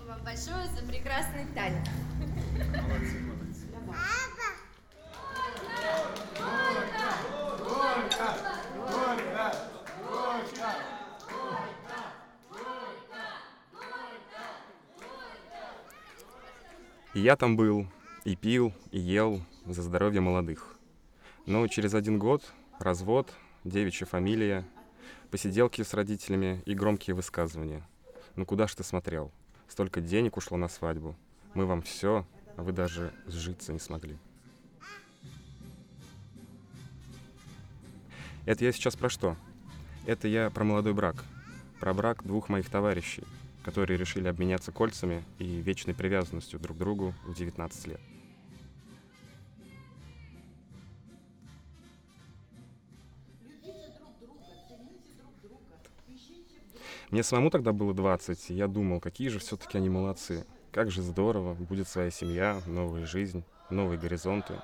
Спасибо вам большое за прекрасный танец. Молодцы, молодцы. И я там был, и пил, и ел за здоровье молодых. Но через один год развод, девичья фамилия, посиделки с родителями и громкие высказывания. Ну куда ж ты смотрел? Столько денег ушло на свадьбу. Мы вам все, а вы даже сжиться не смогли. Это я сейчас про что? Это я про молодой брак. Про брак двух моих товарищей, которые решили обменяться кольцами и вечной привязанностью друг к другу в 19 лет. Мне самому тогда было 20, и я думал, какие же все-таки они молодцы. Как же здорово, будет своя семья, новая жизнь, новые горизонты.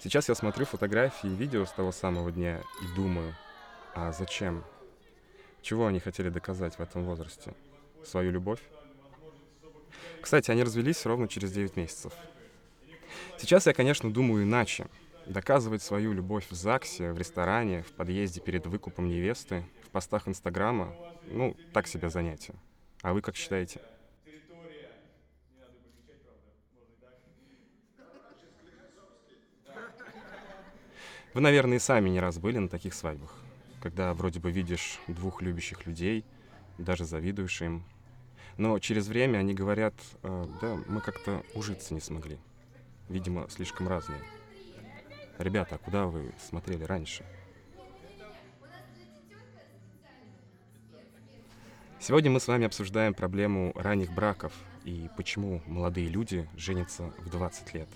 Сейчас я смотрю фотографии и видео с того самого дня и думаю, а зачем? Чего они хотели доказать в этом возрасте? Свою любовь? Кстати, они развелись ровно через 9 месяцев. Сейчас я, конечно, думаю иначе. Доказывать свою любовь в ЗАГСе, в ресторане, в подъезде перед выкупом невесты, постах Инстаграма, ну, так себе занятие. А вы как считаете? Вы, наверное, и сами не раз были на таких свадьбах, когда вроде бы видишь двух любящих людей, даже завидуешь им. Но через время они говорят, «Э, да, мы как-то ужиться не смогли. Видимо, слишком разные. Ребята, а куда вы смотрели раньше? Сегодня мы с вами обсуждаем проблему ранних браков и почему молодые люди женятся в 20 лет.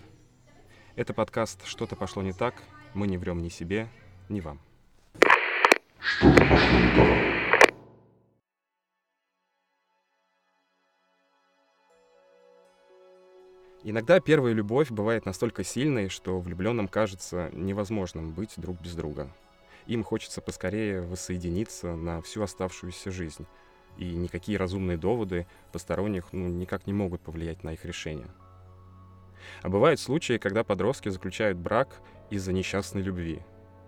Это подкаст «Что-то пошло не так», мы не врем ни себе, ни вам. Иногда первая любовь бывает настолько сильной, что влюбленным кажется невозможным быть друг без друга. Им хочется поскорее воссоединиться на всю оставшуюся жизнь, и никакие разумные доводы посторонних ну, никак не могут повлиять на их решение. А бывают случаи, когда подростки заключают брак из-за несчастной любви.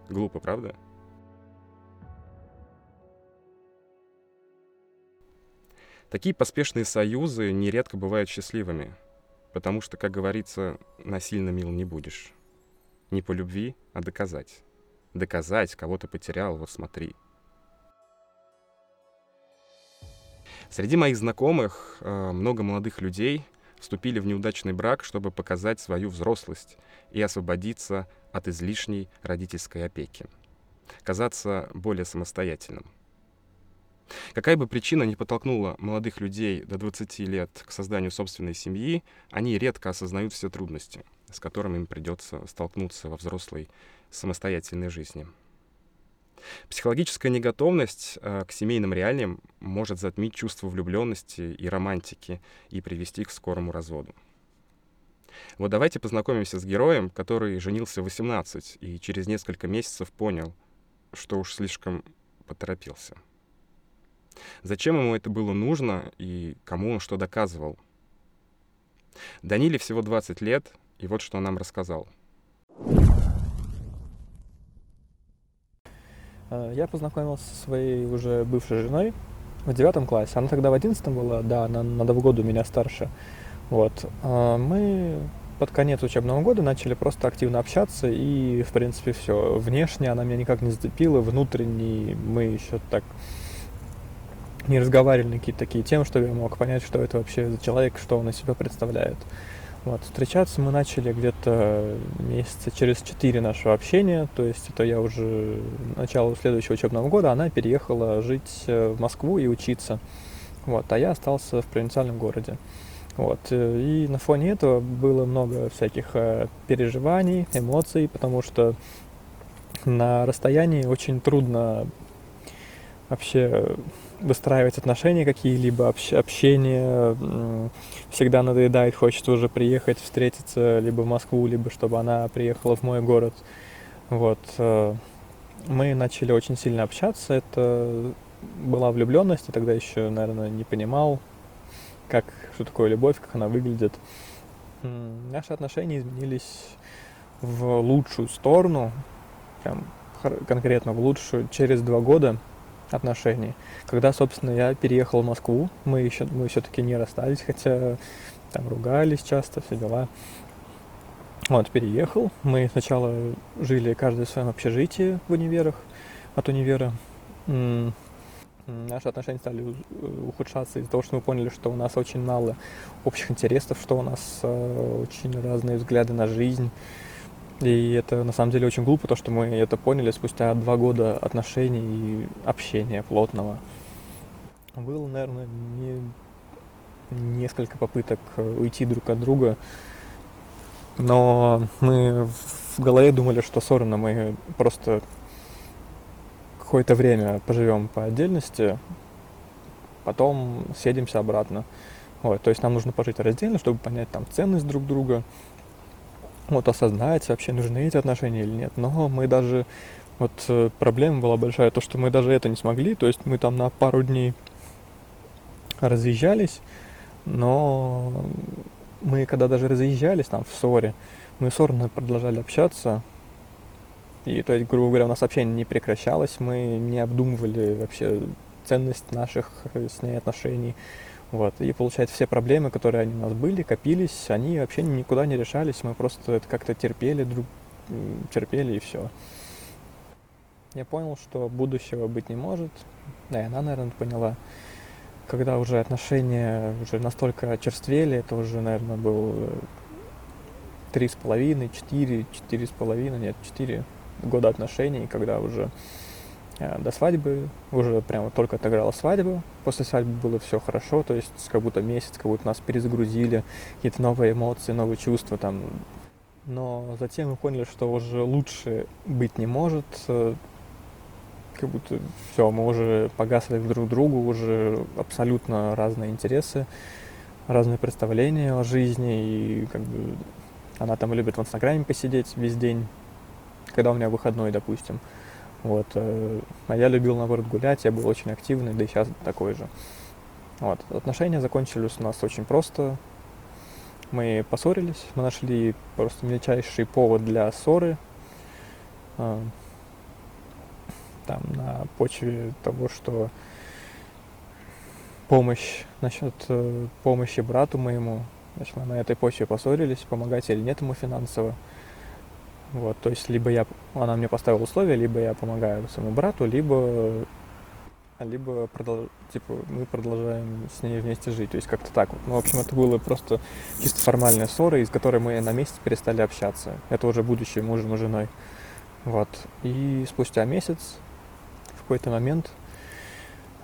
Глупо, правда? Такие поспешные союзы нередко бывают счастливыми, потому что, как говорится, насильно мил не будешь. Не по любви, а доказать. Доказать, кого ты потерял, вот смотри. Среди моих знакомых э, много молодых людей вступили в неудачный брак, чтобы показать свою взрослость и освободиться от излишней родительской опеки. Казаться более самостоятельным. Какая бы причина ни подтолкнула молодых людей до 20 лет к созданию собственной семьи, они редко осознают все трудности, с которыми им придется столкнуться во взрослой самостоятельной жизни. Психологическая неготовность э, к семейным реалиям может затмить чувство влюбленности и романтики и привести к скорому разводу. Вот давайте познакомимся с героем, который женился в 18 и через несколько месяцев понял, что уж слишком поторопился. Зачем ему это было нужно и кому он что доказывал? Даниле всего 20 лет, и вот что он нам рассказал. Я познакомился со своей уже бывшей женой в девятом классе. Она тогда в одиннадцатом была, да, она на два года меня старше. Вот. Э, мы под конец учебного года начали просто активно общаться, и, в принципе, все. Внешне она меня никак не зацепила, внутренне мы еще так не разговаривали на какие-то такие темы, чтобы я мог понять, что это вообще за человек, что он из себя представляет. Вот, встречаться мы начали где-то месяца через четыре нашего общения, то есть это я уже начало следующего учебного года, она переехала жить э, в Москву и учиться, вот, а я остался в провинциальном городе. Вот, э, и на фоне этого было много всяких э, переживаний, эмоций, потому что на расстоянии очень трудно вообще выстраивать отношения какие-либо, общ- общение всегда надоедает, хочется уже приехать, встретиться либо в Москву, либо чтобы она приехала в мой город. Вот. Э, мы начали очень сильно общаться, это была влюбленность, я тогда еще, наверное, не понимал, как, что такое любовь, как она выглядит. Наши отношения изменились в лучшую сторону, прям конкретно в лучшую, через два года отношений. Когда, собственно, я переехал в Москву, мы еще мы все-таки не расстались, хотя там ругались часто, все дела. Вот, переехал. Мы сначала жили каждый в своем общежитии в универах, от универа. Наши отношения стали ухудшаться из-за того, что мы поняли, что у нас очень мало общих интересов, что у нас э, очень разные взгляды на жизнь. И это на самом деле очень глупо, то, что мы это поняли спустя два года отношений и общения плотного. Было, наверное, не... несколько попыток уйти друг от друга, но мы в голове думали, что сорно мы просто какое-то время поживем по отдельности, потом съедемся обратно. Вот, то есть нам нужно пожить раздельно, чтобы понять там ценность друг друга, вот осознать, вообще нужны эти отношения или нет. Но мы даже, вот э, проблема была большая, то, что мы даже это не смогли, то есть мы там на пару дней разъезжались, но мы когда даже разъезжались там в ссоре, мы ссорно продолжали общаться, и, то есть, грубо говоря, у нас общение не прекращалось, мы не обдумывали вообще ценность наших э, с ней отношений. Вот. И получается, все проблемы, которые они у нас были, копились, они вообще никуда не решались, мы просто это как-то терпели друг, терпели и все. Я понял, что будущего быть не может. Да, и она, наверное, поняла. Когда уже отношения уже настолько очерствели, это уже, наверное, был э, три с половиной, четыре, четыре с половиной, нет, четыре года отношений, когда уже до свадьбы, уже прямо только отыграла свадьбу, после свадьбы было все хорошо, то есть как будто месяц, как будто нас перезагрузили, какие-то новые эмоции, новые чувства там. Но затем мы поняли, что уже лучше быть не может, э, как будто все, мы уже погасли друг другу, уже абсолютно разные интересы, разные представления о жизни, и как бы она там любит в Инстаграме посидеть весь день, когда у меня выходной, допустим. Вот. Э, а я любил, наоборот, гулять, я был очень активный, да и сейчас такой же. Вот. Отношения закончились у нас очень просто. Мы поссорились, мы нашли просто мельчайший повод для ссоры. А, там на почве того, что помощь насчет э, помощи брату моему, значит, мы на этой почве поссорились, помогать или нет ему финансово. Вот, то есть либо я, она мне поставила условия, либо я помогаю своему брату, либо, либо продолж, типа, мы продолжаем с ней вместе жить. То есть как-то так вот. Ну, в общем, это было просто чисто формальная ссора, из которой мы на месяц перестали общаться. Это уже будущее мужем и женой. Вот. И спустя месяц, в какой-то момент,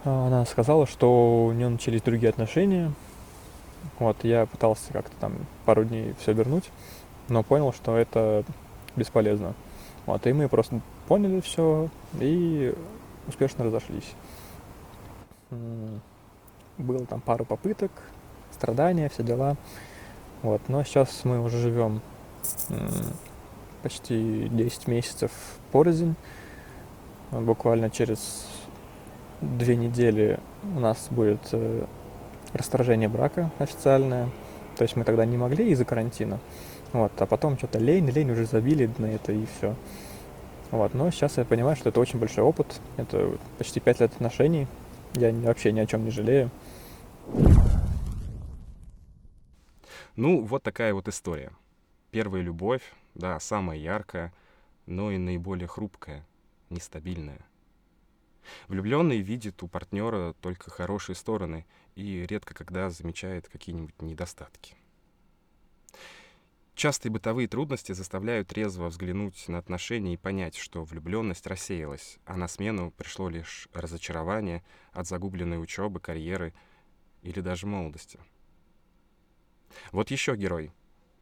она сказала, что у нее начались другие отношения. Вот, я пытался как-то там пару дней все вернуть, но понял, что это бесполезно. Вот, и мы просто поняли все и успешно разошлись. Было там пару попыток, страдания, все дела. Вот, но сейчас мы уже живем почти 10 месяцев порознь. Буквально через две недели у нас будет э, расторжение брака официальное. То есть мы тогда не могли из-за карантина. Вот, а потом что-то лень, лень уже забили на это и все. Вот, но сейчас я понимаю, что это очень большой опыт. Это почти пять лет отношений. Я вообще ни о чем не жалею. Ну, вот такая вот история. Первая любовь, да, самая яркая, но и наиболее хрупкая, нестабильная. Влюбленный видит у партнера только хорошие стороны и редко когда замечает какие-нибудь недостатки. Частые бытовые трудности заставляют трезво взглянуть на отношения и понять, что влюбленность рассеялась, а на смену пришло лишь разочарование от загубленной учебы, карьеры или даже молодости. Вот еще герой,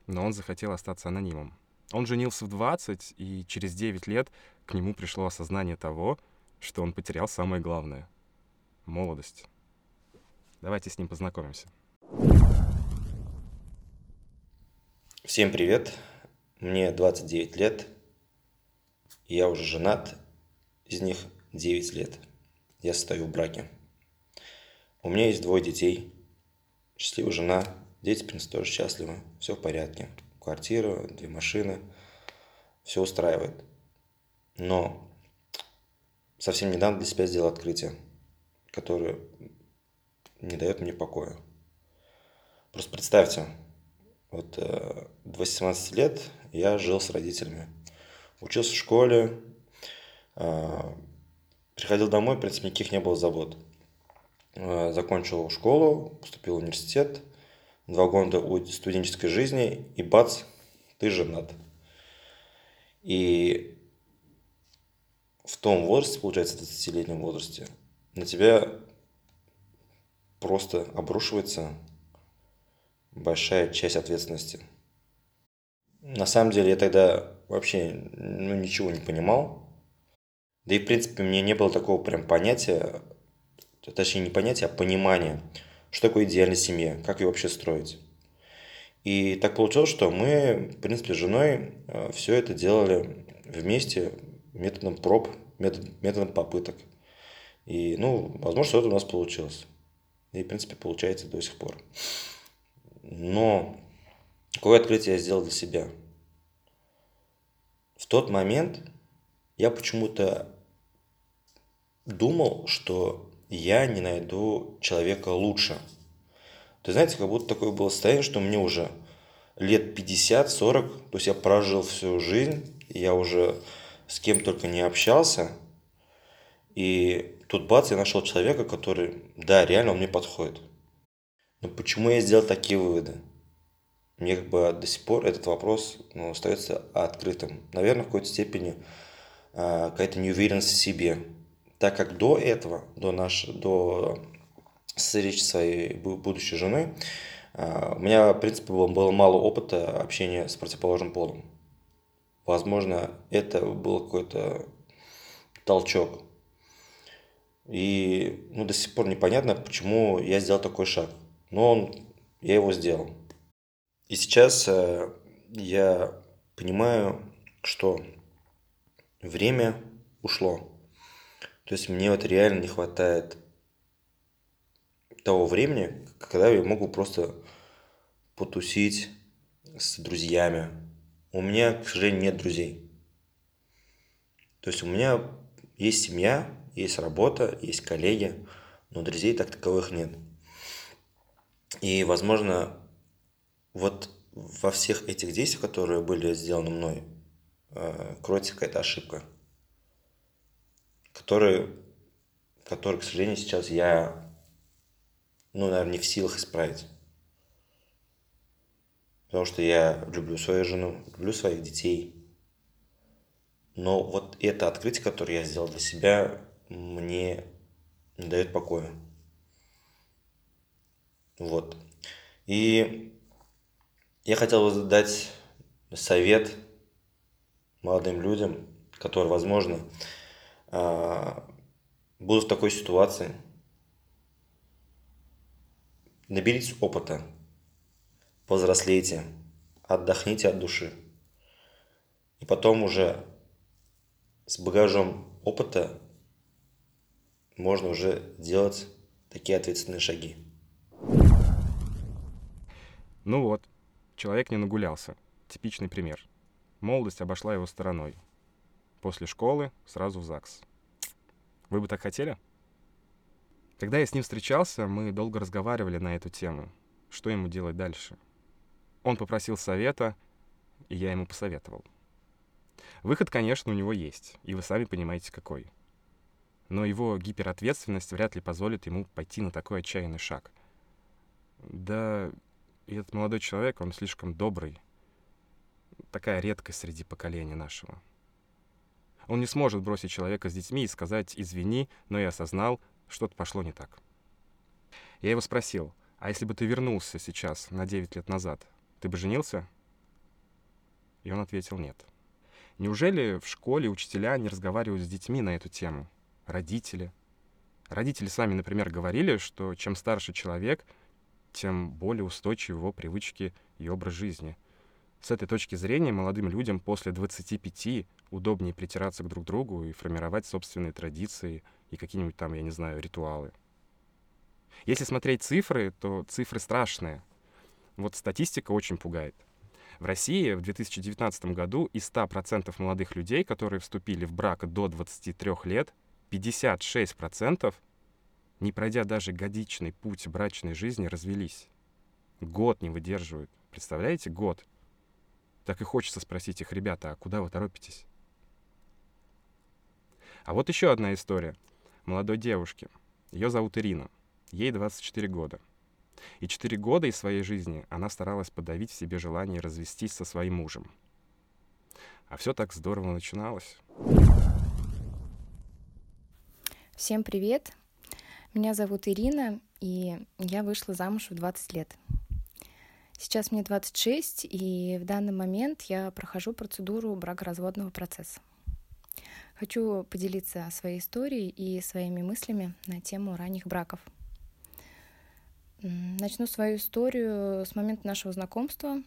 но он захотел остаться анонимом. Он женился в 20, и через 9 лет к нему пришло осознание того, что он потерял самое главное — молодость. Давайте с ним познакомимся. Всем привет, мне 29 лет, я уже женат, из них 9 лет. Я состою в браке. У меня есть двое детей, счастливая жена, дети, в принципе, тоже счастливы, все в порядке. Квартира, две машины, все устраивает. Но совсем недавно для себя сделал открытие, которое не дает мне покоя. Просто представьте, вот э, до 18 лет я жил с родителями. Учился в школе, э, приходил домой, в принципе, никаких не было забот. Э, закончил школу, поступил в университет, два года студенческой жизни, и бац, ты женат. И в том возрасте, получается, в 20-летнем возрасте, на тебя просто обрушивается большая часть ответственности. На самом деле я тогда вообще ну, ничего не понимал. Да и, в принципе, мне не было такого прям понятия, точнее не понятия, а понимания, что такое идеальная семья, как ее вообще строить. И так получилось, что мы, в принципе, с женой э, все это делали вместе методом проб, метод, методом попыток. И, ну, возможно, что-то у нас получилось. И, в принципе, получается до сих пор. Но какое открытие я сделал для себя? В тот момент я почему-то думал, что я не найду человека лучше. То знаете, как будто такое было состояние, что мне уже лет 50-40, то есть я прожил всю жизнь, я уже с кем только не общался, и тут бац, я нашел человека, который, да, реально он мне подходит. Но почему я сделал такие выводы? Мне как бы до сих пор этот вопрос ну, остается открытым. Наверное, в какой-то степени э, какая-то неуверенность в себе. Так как до этого, до, нашей, до встречи своей будущей жены, э, у меня, в принципе, было, было мало опыта общения с противоположным полом. Возможно, это был какой-то толчок. И ну, до сих пор непонятно, почему я сделал такой шаг но он, я его сделал. И сейчас э, я понимаю, что время ушло. То есть мне вот реально не хватает того времени, когда я могу просто потусить с друзьями. У меня, к сожалению, нет друзей. То есть у меня есть семья, есть работа, есть коллеги, но друзей так таковых нет. И, возможно, вот во всех этих действиях, которые были сделаны мной, э, кроется какая-то ошибка, которую, которую, к сожалению, сейчас я, ну, наверное, не в силах исправить. Потому что я люблю свою жену, люблю своих детей. Но вот это открытие, которое я сделал для себя, мне не дает покоя. Вот. И я хотел бы дать совет молодым людям, которые, возможно, а, будут в такой ситуации. Наберитесь опыта, повзрослейте, отдохните от души. И потом уже с багажом опыта можно уже делать такие ответственные шаги. Ну вот, человек не нагулялся. Типичный пример. Молодость обошла его стороной. После школы сразу в ЗАГС. Вы бы так хотели? Когда я с ним встречался, мы долго разговаривали на эту тему. Что ему делать дальше? Он попросил совета, и я ему посоветовал. Выход, конечно, у него есть, и вы сами понимаете, какой. Но его гиперответственность вряд ли позволит ему пойти на такой отчаянный шаг. Да и этот молодой человек, он слишком добрый. Такая редкость среди поколения нашего. Он не сможет бросить человека с детьми и сказать «извини, но я осознал, что-то пошло не так». Я его спросил, а если бы ты вернулся сейчас, на 9 лет назад, ты бы женился? И он ответил «нет». Неужели в школе учителя не разговаривают с детьми на эту тему? Родители? Родители сами, например, говорили, что чем старше человек — тем более устойчивы его привычки и образ жизни. С этой точки зрения молодым людям после 25 удобнее притираться к друг другу и формировать собственные традиции и какие-нибудь там, я не знаю, ритуалы. Если смотреть цифры, то цифры страшные. Вот статистика очень пугает. В России в 2019 году из 100% молодых людей, которые вступили в брак до 23 лет, 56%, не пройдя даже годичный путь брачной жизни, развелись. Год не выдерживают. Представляете, год. Так и хочется спросить их, ребята, а куда вы торопитесь? А вот еще одна история. Молодой девушки. Ее зовут Ирина. Ей 24 года. И 4 года из своей жизни она старалась подавить в себе желание развестись со своим мужем. А все так здорово начиналось. Всем привет! Меня зовут Ирина, и я вышла замуж в 20 лет. Сейчас мне 26, и в данный момент я прохожу процедуру бракоразводного процесса. Хочу поделиться своей историей и своими мыслями на тему ранних браков. Начну свою историю с момента нашего знакомства.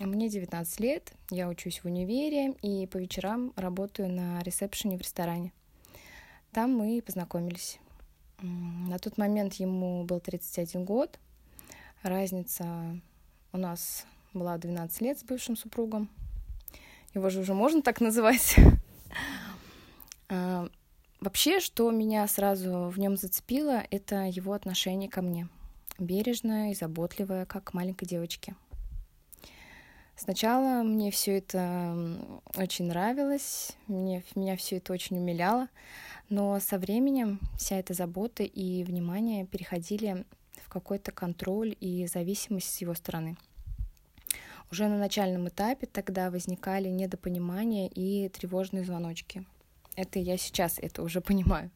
Мне 19 лет, я учусь в универе и по вечерам работаю на ресепшене в ресторане. Там мы познакомились. На тот момент ему был 31 год. Разница у нас была 12 лет с бывшим супругом. Его же уже можно так называть. А, вообще, что меня сразу в нем зацепило, это его отношение ко мне. Бережное и заботливое, как к маленькой девочке. Сначала мне все это очень нравилось, мне, меня все это очень умиляло, но со временем вся эта забота и внимание переходили в какой-то контроль и зависимость с его стороны. Уже на начальном этапе тогда возникали недопонимания и тревожные звоночки. Это я сейчас это уже понимаю.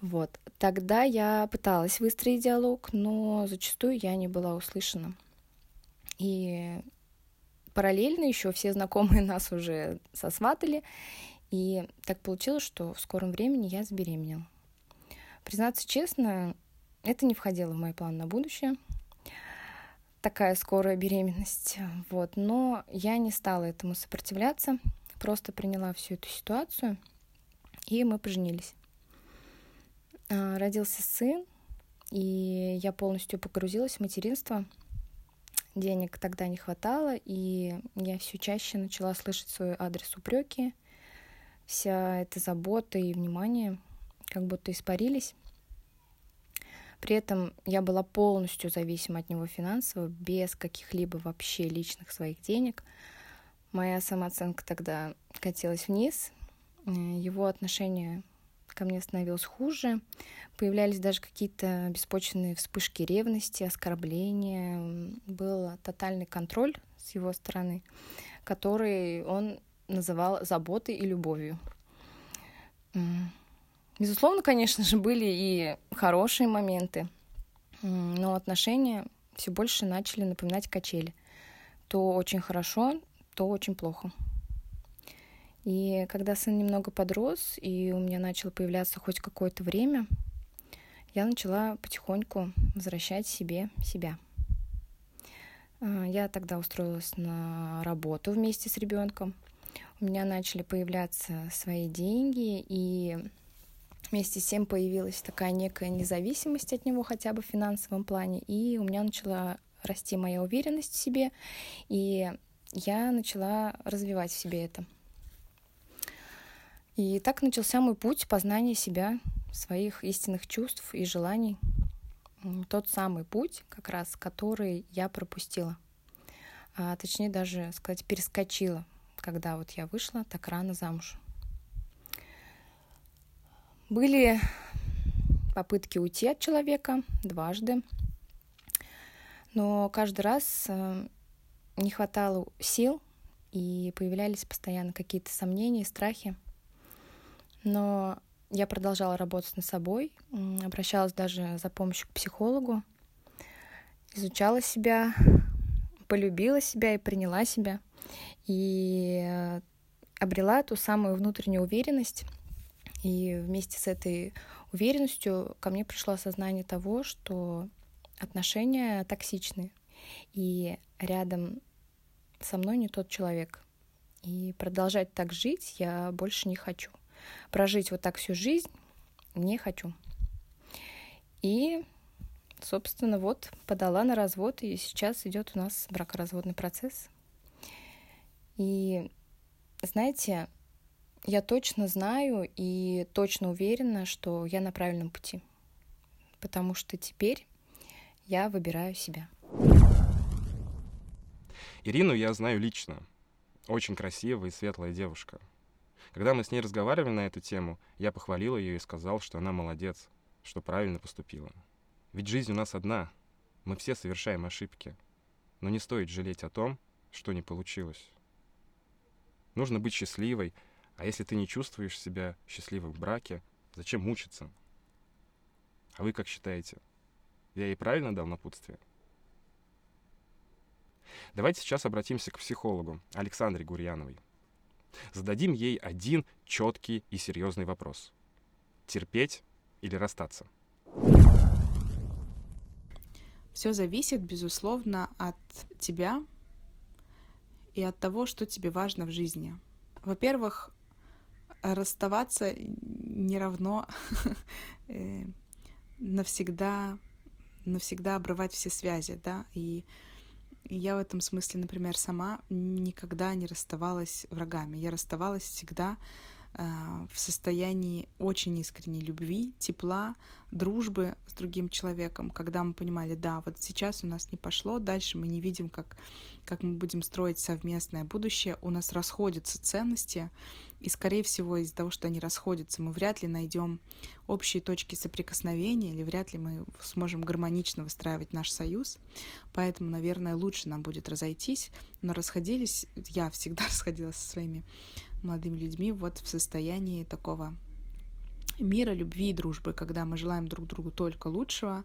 Вот. Тогда я пыталась выстроить диалог, но зачастую я не была услышана. И параллельно еще все знакомые нас уже сосватали, и так получилось, что в скором времени я забеременела. Признаться честно, это не входило в мой план на будущее. Такая скорая беременность. Вот. Но я не стала этому сопротивляться, просто приняла всю эту ситуацию, и мы поженились. А, родился сын, и я полностью погрузилась в материнство. Денег тогда не хватало, и я все чаще начала слышать свой адрес упреки, вся эта забота и внимание как будто испарились. При этом я была полностью зависима от него финансово, без каких-либо вообще личных своих денег. Моя самооценка тогда катилась вниз, э, его отношение ко мне становилось хуже, появлялись даже какие-то беспочвенные вспышки ревности, оскорбления, был тотальный контроль с его стороны, который он называл заботой и любовью. Безусловно, конечно же, были и хорошие моменты, но отношения все больше начали напоминать качели. То очень хорошо, то очень плохо. И когда сын немного подрос, и у меня начало появляться хоть какое-то время, я начала потихоньку возвращать себе себя. А, я тогда устроилась на работу вместе с ребенком у меня начали появляться свои деньги, и вместе с тем появилась такая некая независимость от него хотя бы в финансовом плане, и у меня начала расти моя уверенность в себе, и я начала развивать в себе это. И так начался мой путь познания себя, своих истинных чувств и желаний. Тот самый путь, как раз, который я пропустила. А точнее даже сказать, перескочила когда вот я вышла так рано замуж. Были попытки уйти от человека дважды, но каждый раз э, не хватало сил, и появлялись постоянно какие-то сомнения, страхи. Но я продолжала работать над собой, обращалась даже за помощью к психологу, изучала себя, полюбила себя и приняла себя и э, обрела ту самую внутреннюю уверенность. И вместе с этой уверенностью ко мне пришло осознание того, что отношения токсичны, и рядом со мной не тот человек. И продолжать так жить я больше не хочу. Прожить вот так всю жизнь не хочу. И собственно, вот подала на развод, и сейчас идет у нас бракоразводный процесс. И знаете, я точно знаю и точно уверена, что я на правильном пути, потому что теперь я выбираю себя. Ирину я знаю лично. Очень красивая и светлая девушка. Когда мы с ней разговаривали на эту тему, я похвалил ее и сказал, что она молодец, что правильно поступила. Ведь жизнь у нас одна. Мы все совершаем ошибки. Но не стоит жалеть о том, что не получилось. Нужно быть счастливой, а если ты не чувствуешь себя счастливой в браке, зачем мучиться? А вы как считаете? Я ей правильно дал напутствие? Давайте сейчас обратимся к психологу Александре Гурьяновой. Зададим ей один четкий и серьезный вопрос. Терпеть или расстаться? Все зависит, безусловно, от тебя и от того, что тебе важно в жизни. Во-первых, расставаться не равно э, навсегда, навсегда обрывать все связи, да, и я в этом смысле, например, сама никогда не расставалась врагами. Я расставалась всегда в состоянии очень искренней любви, тепла, дружбы с другим человеком, когда мы понимали, да, вот сейчас у нас не пошло, дальше мы не видим, как, как мы будем строить совместное будущее, у нас расходятся ценности, и, скорее всего, из-за того, что они расходятся, мы вряд ли найдем общие точки соприкосновения, или вряд ли мы сможем гармонично выстраивать наш союз. Поэтому, наверное, лучше нам будет разойтись. Но расходились, я всегда расходилась со своими молодыми людьми вот в состоянии такого мира, любви и дружбы, когда мы желаем друг другу только лучшего,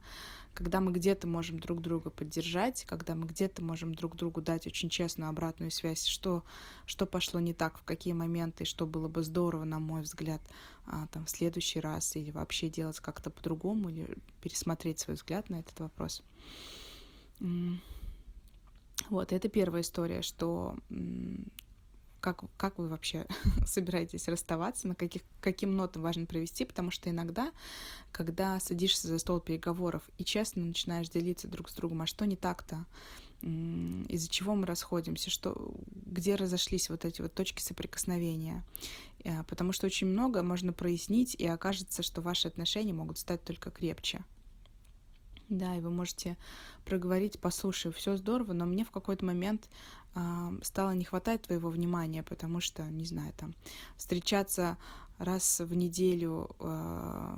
когда мы где-то можем друг друга поддержать, когда мы где-то можем друг другу дать очень честную обратную связь, что, что пошло не так, в какие моменты, что было бы здорово, на мой взгляд, а, там, в следующий раз, или вообще делать как-то по-другому, или пересмотреть свой взгляд на этот вопрос. Вот, это первая история, что как, как вы вообще собираетесь расставаться, на каких, каким нотам важно провести, потому что иногда, когда садишься за стол переговоров и честно начинаешь делиться друг с другом, а что не так-то, из-за чего мы расходимся, что, где разошлись вот эти вот точки соприкосновения. Э, потому что очень много можно прояснить, и окажется, что ваши отношения могут стать только крепче. Да, и вы можете проговорить, послушай, все здорово, но мне в какой-то момент стало не хватать твоего внимания, потому что, не знаю, там, встречаться раз в неделю э,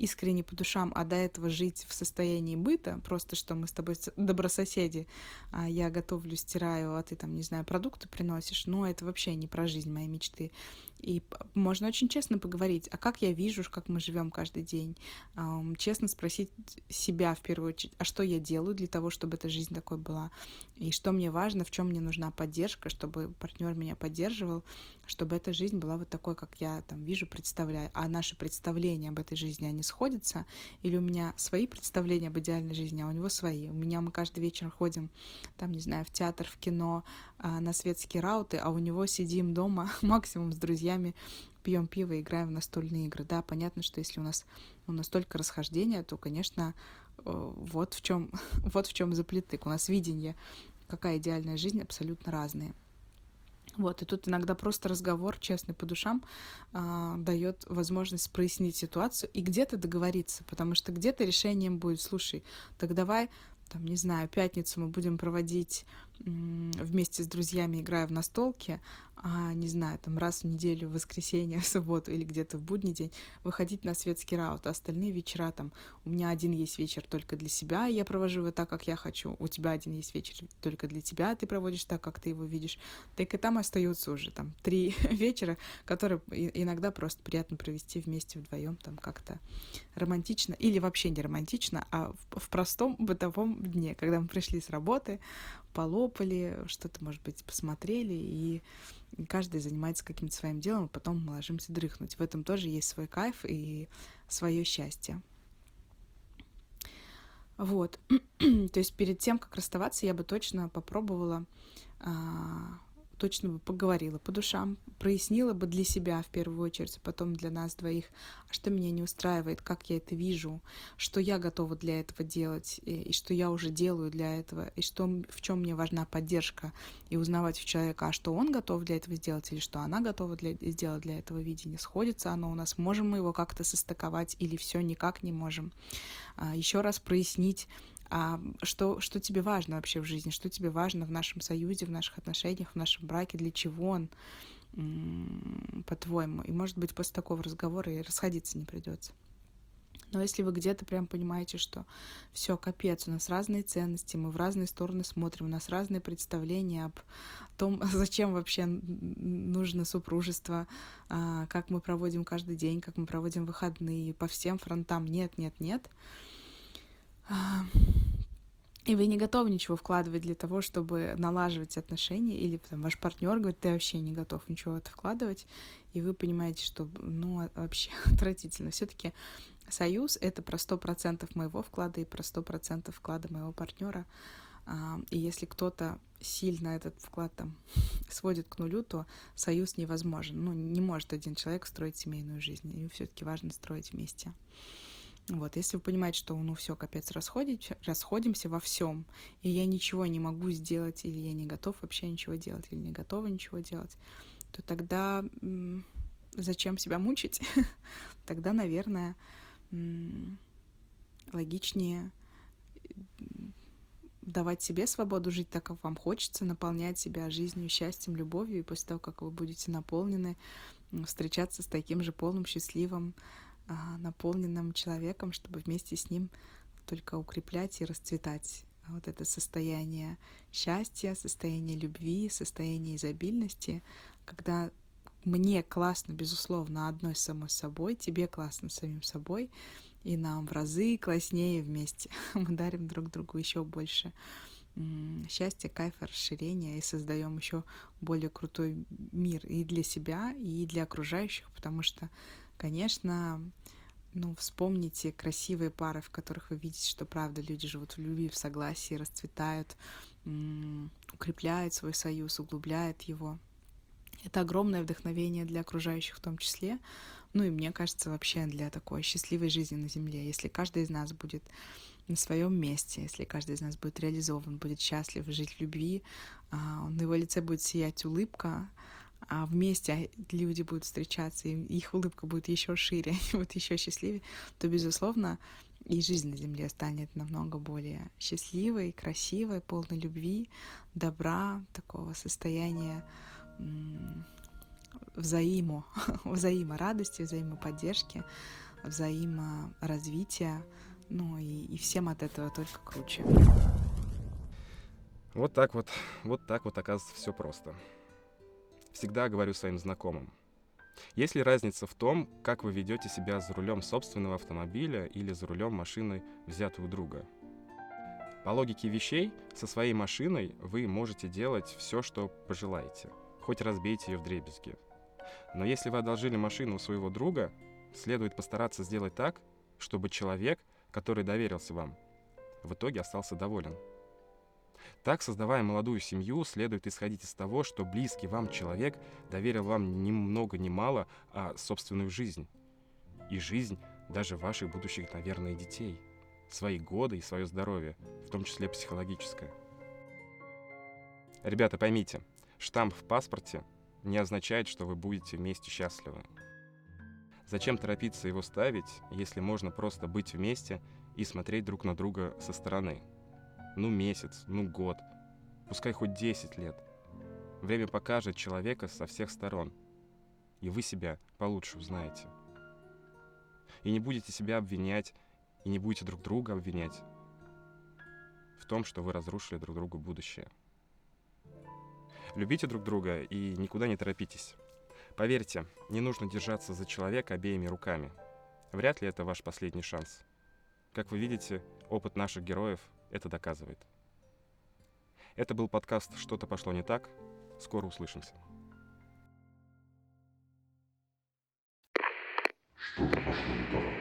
искренне по душам, а до этого жить в состоянии быта, просто что мы с тобой добрососеди, а я готовлю, стираю, а ты там, не знаю, продукты приносишь, но это вообще не про жизнь моей мечты. И можно очень честно поговорить, а как я вижу, как мы живем каждый день. Честно спросить себя в первую очередь, а что я делаю для того, чтобы эта жизнь такой была. И что мне важно, в чем мне нужна поддержка, чтобы партнер меня поддерживал, чтобы эта жизнь была вот такой, как я там вижу, представляю. А наши представления об этой жизни, они сходятся? Или у меня свои представления об идеальной жизни, а у него свои? У меня мы каждый вечер ходим, там, не знаю, в театр, в кино, а, на светские рауты, а у него сидим дома максимум с друзьями, пьем пиво, играем в настольные игры. Да, понятно, что если у нас ну, настолько расхождения, то, конечно, э, вот в чем вот в чем заплетык. У нас видение, какая идеальная жизнь, абсолютно разные. Вот, и тут иногда просто разговор, честный по душам, э, дает возможность прояснить ситуацию и где-то договориться, потому что где-то решением будет, слушай, так давай, там, не знаю, пятницу мы будем проводить вместе с друзьями играя в настолки, а, не знаю, там раз в неделю, в воскресенье, в субботу или где-то в будний день выходить на светский раут, а остальные вечера там, у меня один есть вечер только для себя, и я провожу его так, как я хочу, у тебя один есть вечер только для тебя, ты проводишь так, как ты его видишь, так и там остаются уже там три вечера, которые иногда просто приятно провести вместе вдвоем там как-то романтично или вообще не романтично, а в, в простом бытовом дне, когда мы пришли с работы, полопали, что-то, может быть, посмотрели, и каждый занимается каким-то своим делом, а потом мы ложимся дрыхнуть. В этом тоже есть свой кайф и свое счастье. Вот. То есть перед тем, как расставаться, я бы точно попробовала а, точно бы поговорила по душам, прояснила бы для себя в первую очередь, а потом для нас двоих, а что меня не устраивает, как я это вижу, что я готова для этого делать, и, и что я уже делаю для этого, и что, в чем мне важна поддержка, и узнавать у человека, а что он готов для этого сделать, или что она готова для, сделать для этого видения, сходится оно у нас, можем мы его как-то состыковать, или все никак не можем. А, еще раз прояснить, что, что тебе важно вообще в жизни, что тебе важно в нашем союзе, в наших отношениях, в нашем браке, для чего он, по-твоему. И, может быть, после такого разговора и расходиться не придется. Но если вы где-то прям понимаете, что все, капец, у нас разные ценности, мы в разные стороны смотрим, у нас разные представления об том, зачем вообще нужно супружество, а, как мы проводим каждый день, как мы проводим выходные, по всем фронтам нет, нет, нет, а, и вы не готовы ничего вкладывать для того, чтобы налаживать отношения, или там, ваш партнер говорит, ты вообще не готов ничего это вкладывать, и вы понимаете, что ну а, вообще отвратительно. Все-таки союз это про сто процентов моего вклада и про сто процентов вклада моего партнера. И если кто-то сильно этот вклад там сводит к нулю, то союз невозможен. Ну, не может один человек строить семейную жизнь. И все-таки важно строить вместе. Вот, если вы понимаете, что ну все, капец, расходить, расходимся во всем, и я ничего не могу сделать, или я не готов вообще ничего делать, или не готова ничего делать, то тогда зачем себя мучить? тогда, наверное, логичнее давать себе свободу жить так, как вам хочется, наполнять себя жизнью, счастьем, любовью, и после того, как вы будете наполнены, встречаться с таким же полным, счастливым, наполненным человеком, чтобы вместе с ним только укреплять и расцветать вот это состояние счастья, состояние любви, состояние изобильности, когда мне классно, безусловно, одной самой собой, тебе классно самим собой, и нам в разы класснее вместе. Мы дарим друг другу еще больше счастья, кайфа, расширения и создаем еще более крутой мир и для себя, и для окружающих, потому что Конечно, ну, вспомните красивые пары, в которых вы видите, что правда люди живут в любви, в согласии, расцветают, укрепляют свой союз, углубляют его. Это огромное вдохновение для окружающих в том числе. Ну и мне кажется, вообще для такой счастливой жизни на Земле. Если каждый из нас будет на своем месте, если каждый из нас будет реализован, будет счастлив жить в любви, а, на его лице будет сиять улыбка, а вместе люди будут встречаться, и их улыбка будет еще шире, они будут еще счастливее, то, безусловно, и жизнь на Земле станет намного более счастливой, красивой, полной любви, добра, такого состояния взаимо, взаиморадости, взаимоподдержки, взаиморазвития, ну и, и всем от этого только круче. Вот так вот, вот так вот оказывается все просто всегда говорю своим знакомым. Есть ли разница в том, как вы ведете себя за рулем собственного автомобиля или за рулем машины, взятой у друга? По логике вещей, со своей машиной вы можете делать все, что пожелаете, хоть разбейте ее в дребезги. Но если вы одолжили машину у своего друга, следует постараться сделать так, чтобы человек, который доверился вам, в итоге остался доволен. Так, создавая молодую семью, следует исходить из того, что близкий вам человек доверил вам ни много ни мало, а собственную жизнь. И жизнь даже ваших будущих, наверное, детей. Свои годы и свое здоровье, в том числе психологическое. Ребята, поймите, штамп в паспорте не означает, что вы будете вместе счастливы. Зачем торопиться его ставить, если можно просто быть вместе и смотреть друг на друга со стороны? Ну месяц, ну год, пускай хоть 10 лет. Время покажет человека со всех сторон, и вы себя получше узнаете. И не будете себя обвинять, и не будете друг друга обвинять в том, что вы разрушили друг другу будущее. Любите друг друга и никуда не торопитесь. Поверьте, не нужно держаться за человека обеими руками. Вряд ли это ваш последний шанс. Как вы видите, опыт наших героев это доказывает. Это был подкаст «Что-то пошло не так». Скоро услышимся. Что-то пошло не так.